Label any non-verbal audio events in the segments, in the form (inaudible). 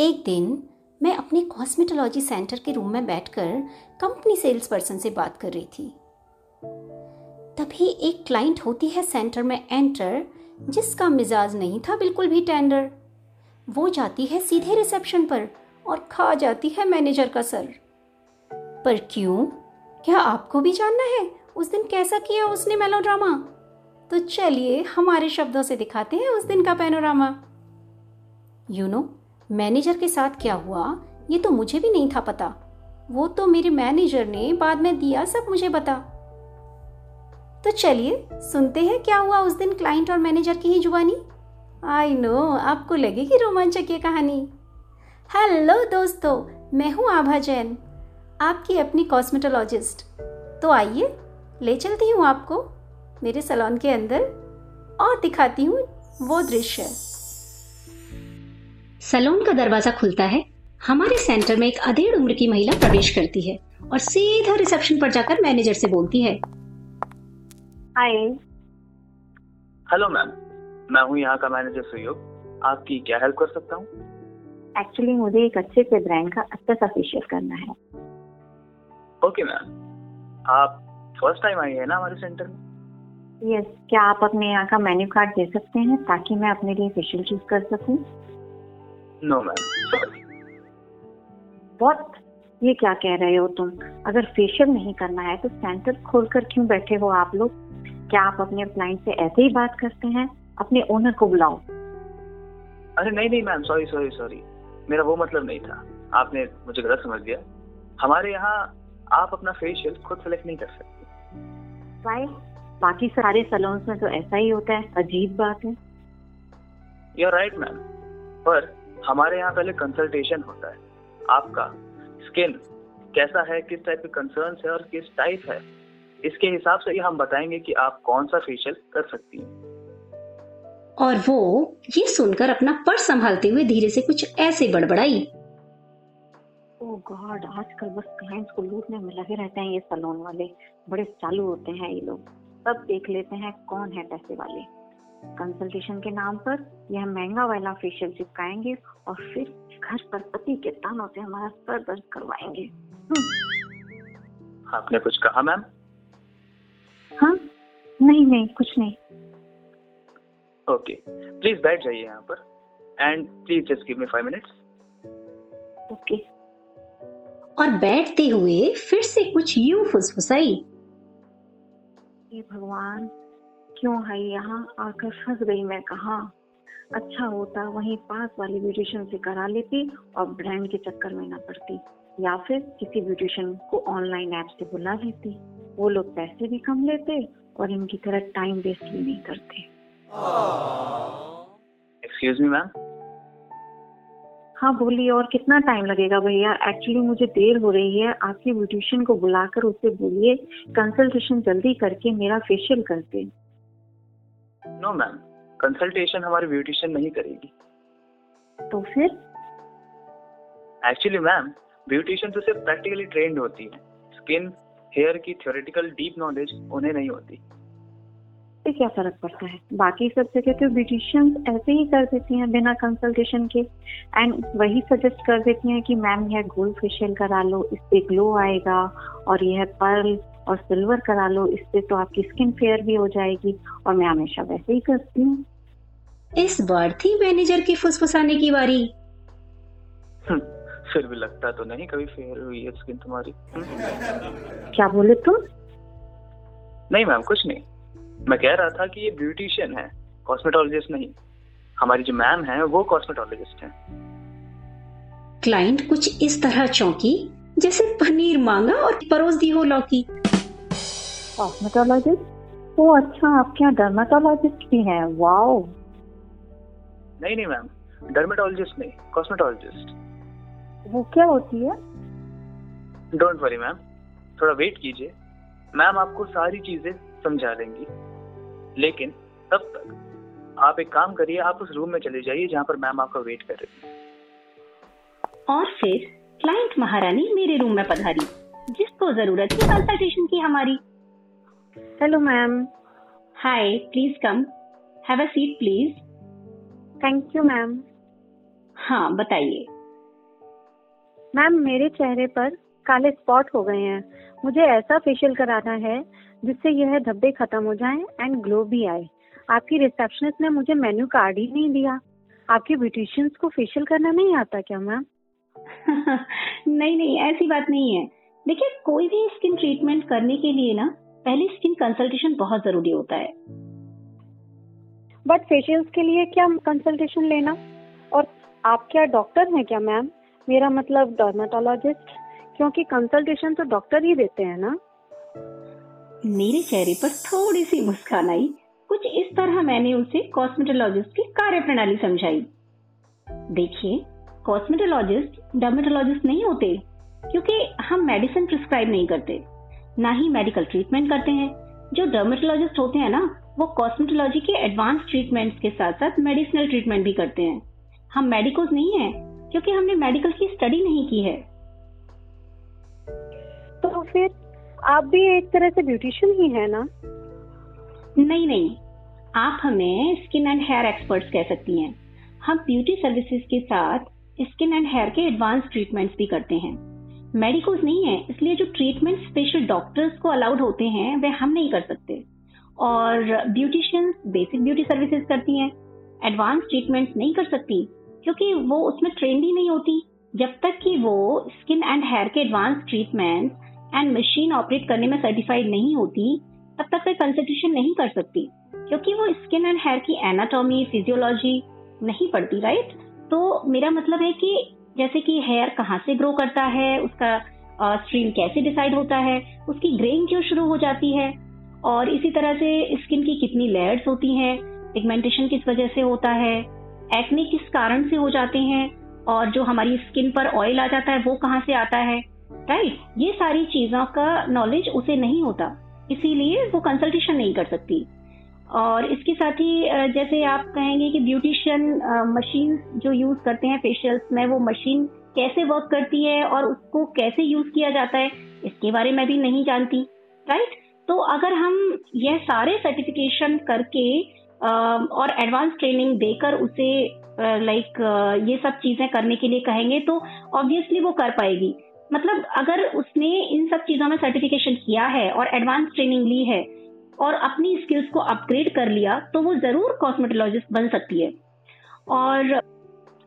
एक दिन मैं अपने कॉस्मेटोलॉजी सेंटर के रूम में बैठकर कंपनी सेल्स पर्सन से बात कर रही थी। तभी एक क्लाइंट होती है सेंटर में एंटर जिसका मिजाज नहीं था बिल्कुल भी टेंडर वो जाती है सीधे रिसेप्शन पर और खा जाती है मैनेजर का सर। पर क्यों? क्या आपको भी जानना है? उस दिन कैसा किया उसने मेलोड्रामा तो चलिए हमारे शब्दों से दिखाते हैं उस दिन का panorama you you know manager के साथ क्या हुआ, ये तो मुझे भी नहीं था पता। वो तो मेरे मैनेजर ने बाद में दिया, सब मुझे बता। तो चलिए, सुनते हैं क्या हुआ उस दिन क्लाइंट और मैनेजर की ही जुबानी। आई नो, आपको लगेगी रोमांचक ये कहानी। हेलो दोस्तों, मैं हूँ आभा जैन, आपकी अपनी कॉस्मेटोलॉजिस्ट। तो आइए, ले चलती हूँ आपको, मेरे सलोन के अंदर, और दिखाती हूँ वो दृश्य। सलोन का दरवाज़ा खुलता है। हमारे सेंटर में एक अधेड़ उम्र की महिला प्रवेश करती है और सीधा रिसेप्शन पर जाकर मैनेजर से बोलती है। हाय। हेलो मैम मैं हूँ यहाँ का मैनेजर सुयोग। आपकी क्या हेल्प कर सकता हूँ? एक्चुअली मुझे एक अच्छे से ब्रांड का अच्छा सा फेशियल करना है। ओके मैम आप फ़र्स्ट टाइम आई है ना हमारे सेंटर में? यस क्या आप अपने यहाँ का मेन्यू कार्ड दे सकते हैं ताकि मैं अपने लिए फेशियल चूज़ कर सकूँ? नो मैम बहुत ये क्या कह रहे हो तुम? अगर फेशियल नहीं करना है तो सेंटर खोल कर क्यों बैठे हो आप लोग? क्या आप अपने क्लाइंट से ऐसे ही बात करते हैं? अपने ओनर को बुलाओ। अरे नहीं नहीं मैम सॉरी सॉरी सॉरी मेरा वो मतलब नहीं था। आपने मुझे गलत समझ लिया। हमारे यहाँ आप अपना फेशियल खुद सेलेक्ट नहीं कर सकते। बाकी सारे सलोन्स में तो ऐसा ही होता है। अजीब बात है। यू राइट मैम पर हमारे यहाँ पहले कंसल्टेशन होता है। आपका स्किन कैसा है किस टाइप के कंसर्न है और किस टाइप है? इसके हिसाब से ही हम बताएँगे कि आप कौन सा फेशियल कर सकती हैं। और वो ये सुनकर अपना पर्स संभालते हुए धीरे से कुछ ऐसे बड़बड़ाई। ओह गॉड आजकल बस क्लाइंट्स को लूटने में लगे रहते हैं ये सलोन वाले। बड़े चालू होते हैं ये लोग। सब देख लेते हैं कौन है पैसे वाले। कंसल्टेशन के नाम पर यह महँगा वाला फेशियल चिपकाएँगे और फिर घर पर पति के तानों से हमारा सर दर्द करवाएँगे। हम्म। आपने कुछ कहा मैम? हाँ? नहीं नहीं कुछ नहीं। ओके। प्लीज़ बैठ जाइए यहाँ पर। And please just give me five minutes okay. और बैठते हुए फिर से कुछ यूँ फुसफुसाई हे भगवान क्यों है यहाँ? आकर फंस गई मैं कहा? अच्छा होता वहीं पास वाली ब्यूटिशियन से करा लेती और ब्रांड के चक्कर में ना पड़ती। या फिर किसी ब्यूटिशियन को ऑनलाइन ऐप से बुला लेती। वो लोग पैसे भी कम लेते और इनकी तरह टाइम वेस्ट भी नहीं करते। एक्सक्यूज मी मैम हाँ बोलिए और कितना टाइम लगेगा भैया? एक्चुअली मुझे देर हो रही है। आपके ब्यूटिशियन को बुलाकर उससे बोलिए। कंसल्टेशन जल्दी करके मेरा फेशियल कर दे नो मैम कंसल्टेशन हमारी ब्यूटिशियन नहीं करेगी। तो फिर? एक्चुअली मैम ब्यूटिशियन तो सिर्फ़ प्रैक्टिकली ट्रेंड होती है। स्किन हेयर की थ्योरेटिकल डीप नॉलेज उन्हें नहीं होती। से क्या फ़र्क पड़ता है? बाकी सब जगह तो ब्यूटिशियंस ऐसे ही कर देती हैं बिना कंसल्टेशन के। एंड वही सजेस्ट कर देती हैं कि मैम यह गोल्ड फेशियल करा लो इससे ग्लो आएगा और यह पर्ल और सिल्वर करा लो इससे तो आपकी स्किन फेयर भी हो जाएगी और मैं हमेशा वैसे ही करती हूँ। इस बार थी मैनेजर की फुसफुसाने की बारी। हम्म, फिर भी लगता तो नहीं कभी फेयर हुई है स्किन तुम्हारी। क्या बोले तुम? नहीं मैम कुछ नहीं। मैं कह रहा था कि ये ब्यूटिशियन है कॉस्मेटोलॉजिस्ट नहीं। हमारी जो मैम है वो कॉस्मेटोलॉजिस्ट है। क्लाइंट कुछ इस तरह चौंकी जैसे पनीर मांगा और परोस दी हो लौकी। कॉस्मेटोलॉजिस्ट ओ अच्छा आप क्या डर्माटोलॉजिस्ट भी हैं? वाओ नहीं नहीं मैम डर्मेटोलॉजिस्ट नहीं कॉस्मेटोलॉजिस्ट वो क्या होती है? डोंट वरी मैम थोड़ा वेट कीजिए. मैम आपको सारी चीज़ें समझा देंगी. लेकिन तब तक आप एक काम करिए आप उस रूम में चले जाइए जहाँ पर मैम आपका वेट कर रही और फिर क्लाइंट महारानी मेरे रूम में पधारी जिसको ज़रूरत थी कंसल्टेशन की हमारी। Hello ma'am hi please come have a seat please thank you ma'am हाँ बताइए। मैम मेरे चेहरे पर काले स्पॉट हो गए हैं। मुझे ऐसा फेशियल कराना है जिससे यह धब्बे खत्म हो जाएँ एंड ग्लो भी आए। आपकी रिसेप्शनिस्ट ने मुझे मेन्यू कार्ड ही नहीं दिया। आपके ब्यूटिशियंस को फेशियल करना नहीं आता क्या मैम (laughs) नहीं नहीं ऐसी बात नहीं है। देखिए कोई भी स्किन ट्रीटमेंट करने के लिए ना पहले स्किन कंसल्टेशन बहुत ज़रूरी होता है। बट फेशियल्स के लिए क्या कंसल्टेशन लेना? और आप क्या डॉक्टर हैं क्या मैम मेरा मतलब डर्मेटोलॉजिस्ट क्योंकि कंसल्टेशन तो डॉक्टर ही देते हैं ना। मेरे चेहरे पर थोड़ी सी मुस्कान आई। कुछ इस तरह मैंने उसे कॉस्मेटोलॉजिस्ट की कार्य प्रणाली समझाई। देखिए कॉस्मेटोलॉजिस्ट डर्मेटोलॉजिस्ट नहीं होते क्योंकि हम मेडिसिन प्रिस्क्राइब नहीं करते। ना ही मेडिकल ट्रीटमेंट करते हैं। जो डर्मेटोलॉजिस्ट होते हैं ना वो कॉस्मेटोलॉजी के एडवांस ट्रीटमेंट्स के साथ साथ मेडिसिनल ट्रीटमेंट भी करते हैं। हम मेडिकोज नहीं है क्योंकि हमने मेडिकल की स्टडी नहीं की है। तो फिर आप भी एक तरह से ब्यूटिशियन ही है ना? नहीं नहीं। आप हमें स्किन एंड हेयर एक्सपर्ट्स कह सकती हैं। हम ब्यूटी सर्विसेज़ के साथ स्किन एंड हेयर के एडवांस ट्रीटमेंट्स भी करते हैं। मेडिकोज नहीं है, इसलिए जो ट्रीटमेंट स्पेशल डॉक्टर्स को अलाउड होते हैं वे हम नहीं कर सकते। और ब्यूटिशियंस बेसिक ब्यूटी सर्विसेज़ करती हैं एडवांस ट्रीटमेंट्स नहीं कर सकती, क्योंकि वो उसमें ट्रेंड ही नहीं होती। जब तक कि वो स्किन एंड हेयर के advance treatment and machine operate करने में सर्टिफाइड नहीं होती, तब तक वे कंसल्टेशन नहीं कर सकती। क्योंकि वो स्किन एंड हेयर की एनाटॉमी फिजियोलॉजी नहीं पढ़ती राइट तो मेरा मतलब है कि जैसे कि हेयर कहाँ से ग्रो करता है, उसका स्ट्रीम कैसे डिसाइड होता है, उसकी ग्रेइंग क्यों शुरू हो जाती है और इसी तरह से स्किन की कितनी लेयर्स होती हैं पिगमेंटेशन किस वजह से होता है एक्ने किस कारण से हो जाते हैं और जो हमारी स्किन पर ऑयल आ जाता है, वो कहाँ से आता है राइट ये सारी चीज़ों का नॉलेज उसे नहीं होता, इसीलिए वो कंसल्टेशन नहीं कर सकती। और इसके साथ ही जैसे आप कहेंगे कि ब्यूटिशियन मशीन जो यूज़ करते हैं फेशियल्स में, वो मशीन कैसे वर्क करती है और उसको कैसे यूज़ किया जाता है, इसके बारे में भी नहीं जानती, राइट? तो अगर हम यह सारे सर्टिफिकेशन करके और एडवांस ट्रेनिंग देकर उसे लाइक ये सब चीज़ें करने के लिए कहेंगे तो ऑब्वियसली वो कर पाएगी। मतलब अगर उसने इन सब चीज़ों में सर्टिफिकेशन किया है और एडवांस ट्रेनिंग ली है और अपनी स्किल्स को अपग्रेड कर लिया तो वो ज़रूर कॉस्मेटोलॉजिस्ट बन सकती है। और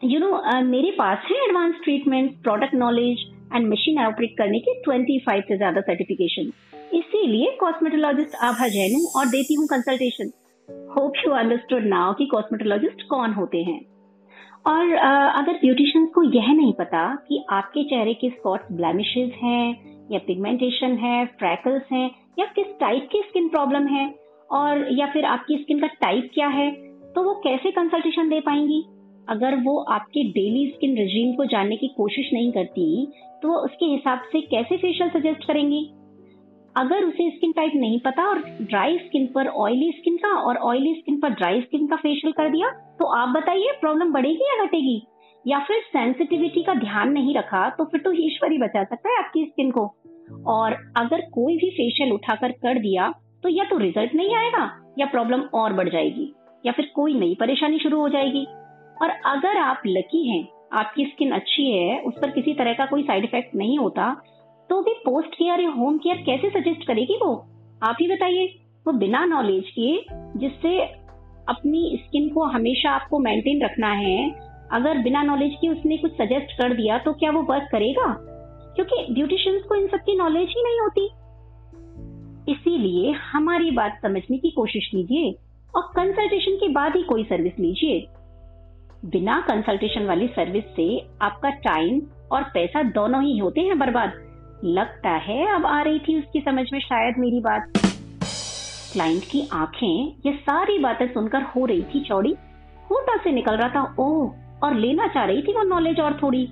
you you know know, uh, मेरे पास है advance treatment product knowledge and machine operate करने के 25 से ज़्यादा सर्टिफिकेशन इसीलिए कॉस्मेटोलॉजिस्ट आभा जैन हूँ और देती हूँ consultation hope you understood now कि कॉस्मेटोलॉजिस्ट कौन होते हैं। और अगर ब्यूटिशियंस को यह नहीं पता कि आपके चेहरे के स्पॉट्स ब्लैमिशेस हैं या पिगमेंटेशन है फ्रैकल्स हैं, या किस टाइप की स्किन प्रॉब्लम है, और, या फिर आपकी स्किन का टाइप क्या है तो वो कैसे कंसल्टेशन दे पाएँगी? अगर वो आपके डेली स्किन रिजीम को जानने की कोशिश नहीं करती तो वो उसके हिसाब से कैसे फेशियल सजेस्ट करेंगी? अगर उसे स्किन टाइप नहीं पता और ड्राई स्किन पर ऑयली स्किन का और ऑयली स्किन पर ड्राई स्किन का फेशियल कर दिया तो आप बताइए प्रॉब्लम बढ़ेगी या घटेगी? या फिर सेंसिटिविटी का ध्यान नहीं रखा तो फिर तो ईश्वर ही बचा सकता है आपकी स्किन को। और अगर कोई भी फेशियल उठाकर कर दिया तो या तो रिज़ल्ट नहीं आएगा, या प्रॉब्लम और बढ़ जाएगी, या फिर कोई नई परेशानी शुरू हो जाएगी। और अगर आप लकी हैं, आपकी स्किन अच्छी है, उस पर किसी तरह का कोई साइड इफ़ेक्ट नहीं होता तो भी पोस्ट केयर या होम केयर कैसे सजेस्ट करेगी वो? आप ही बताइए। वो बिना नॉलेज के, जिससे अपनी स्किन को हमेशा आपको मेंटेन रखना है अगर बिना नॉलेज के उसने कुछ सजेस्ट कर दिया तो क्या वो वर्क करेगा? क्योंकि ब्यूटिशियंस को इन सब की नॉलेज ही नहीं होती। इसीलिए हमारी बात समझने की कोशिश कीजिए और कंसल्टेशन के बाद ही कोई सर्विस लीजिए। बिना कंसल्टेशन वाली सर्विस से आपका टाइम और पैसा दोनों ही होते हैं बर्बाद। लगता है अब आ रही थी उसकी समझ में शायद मेरी बात। क्लाइंट की आँखें, ये सारी बातें सुनकर हो रही थी चौड़ी। होटा से निकल रहा था, ओह! और लेना चाह रही थी वो नॉलेज और थोड़ी।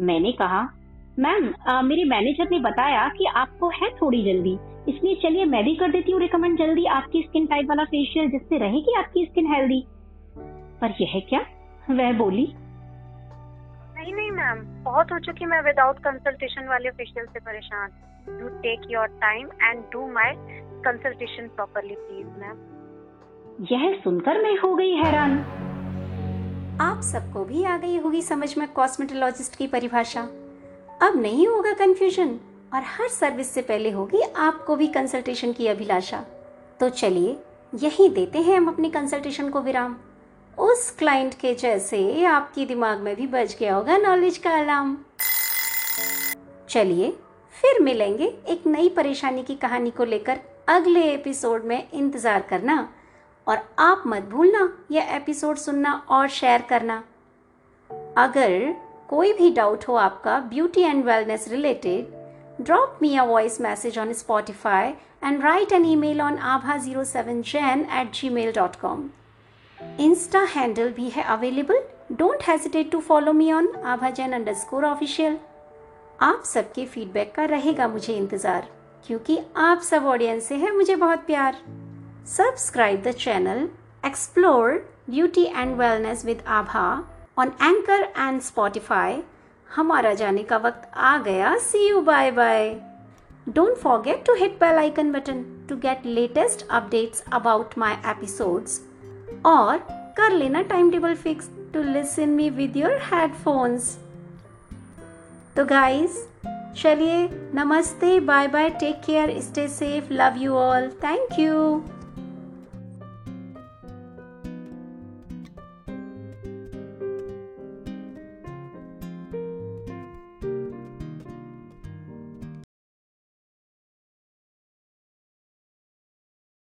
मैंने कहा मैम मेरे मैनेजर ने बताया कि आपको है थोड़ी जल्दी। इसलिए चलिए मैं भी कर देती हूँ रिकमेंड जल्दी आपकी स्किन टाइप वाला फेशियल जिससे रहेगी आपकी स्किन हेल्दी पर यह क्या? वह बोली। नहीं नहीं मैम बहुत हो चुकी मैं विदाउट कंसल्टेशन वाले फेशियल से परेशान do take your time and do my consultation properly please ma'am यह सुनकर मैं हो गई हैरान। आप सबको भी आ गई होगी समझ में कॉस्मेटोलॉजिस्ट की परिभाषा। अब नहीं होगा कंफ्यूजन और हर सर्विस से पहले होगी आपको भी कंसल्टेशन की अभिलाषा। तो चलिए, यही देते हैं हम अपनी कंसल्टेशन को विराम। उस क्लाइंट के जैसे आपके दिमाग में भी बज गया होगा नॉलेज का अलार्म चलिए, फिर मिलेंगे एक नई परेशानी की कहानी को लेकर अगले एपिसोड में। इंतज़ार करना। और आप मत भूलना यह एपिसोड सुनना और शेयर करना। अगर कोई भी डाउट हो आपका beauty and wellness related drop me a voice message on Spotify and write an email on Abha zero seven Jain at gmail dot com insta handle भी है available don't hesitate to follow me on Abha Jain underscore official आप सबके feedback का रहेगा मुझे इंतज़ार, क्योंकि आप सब ऑडियंस से है, मुझे बहुत प्यार। Subscribe the channel explore beauty and wellness with Abha on Anchor and Spotify हमारा जाने का वक्त आ गया। See you bye bye don't forget to hit bell icon button to get latest updates about my episodes और कर लेना time table fix to listen me with your headphones तो गाइस चलिए, नमस्ते bye bye take care stay safe love you all thank you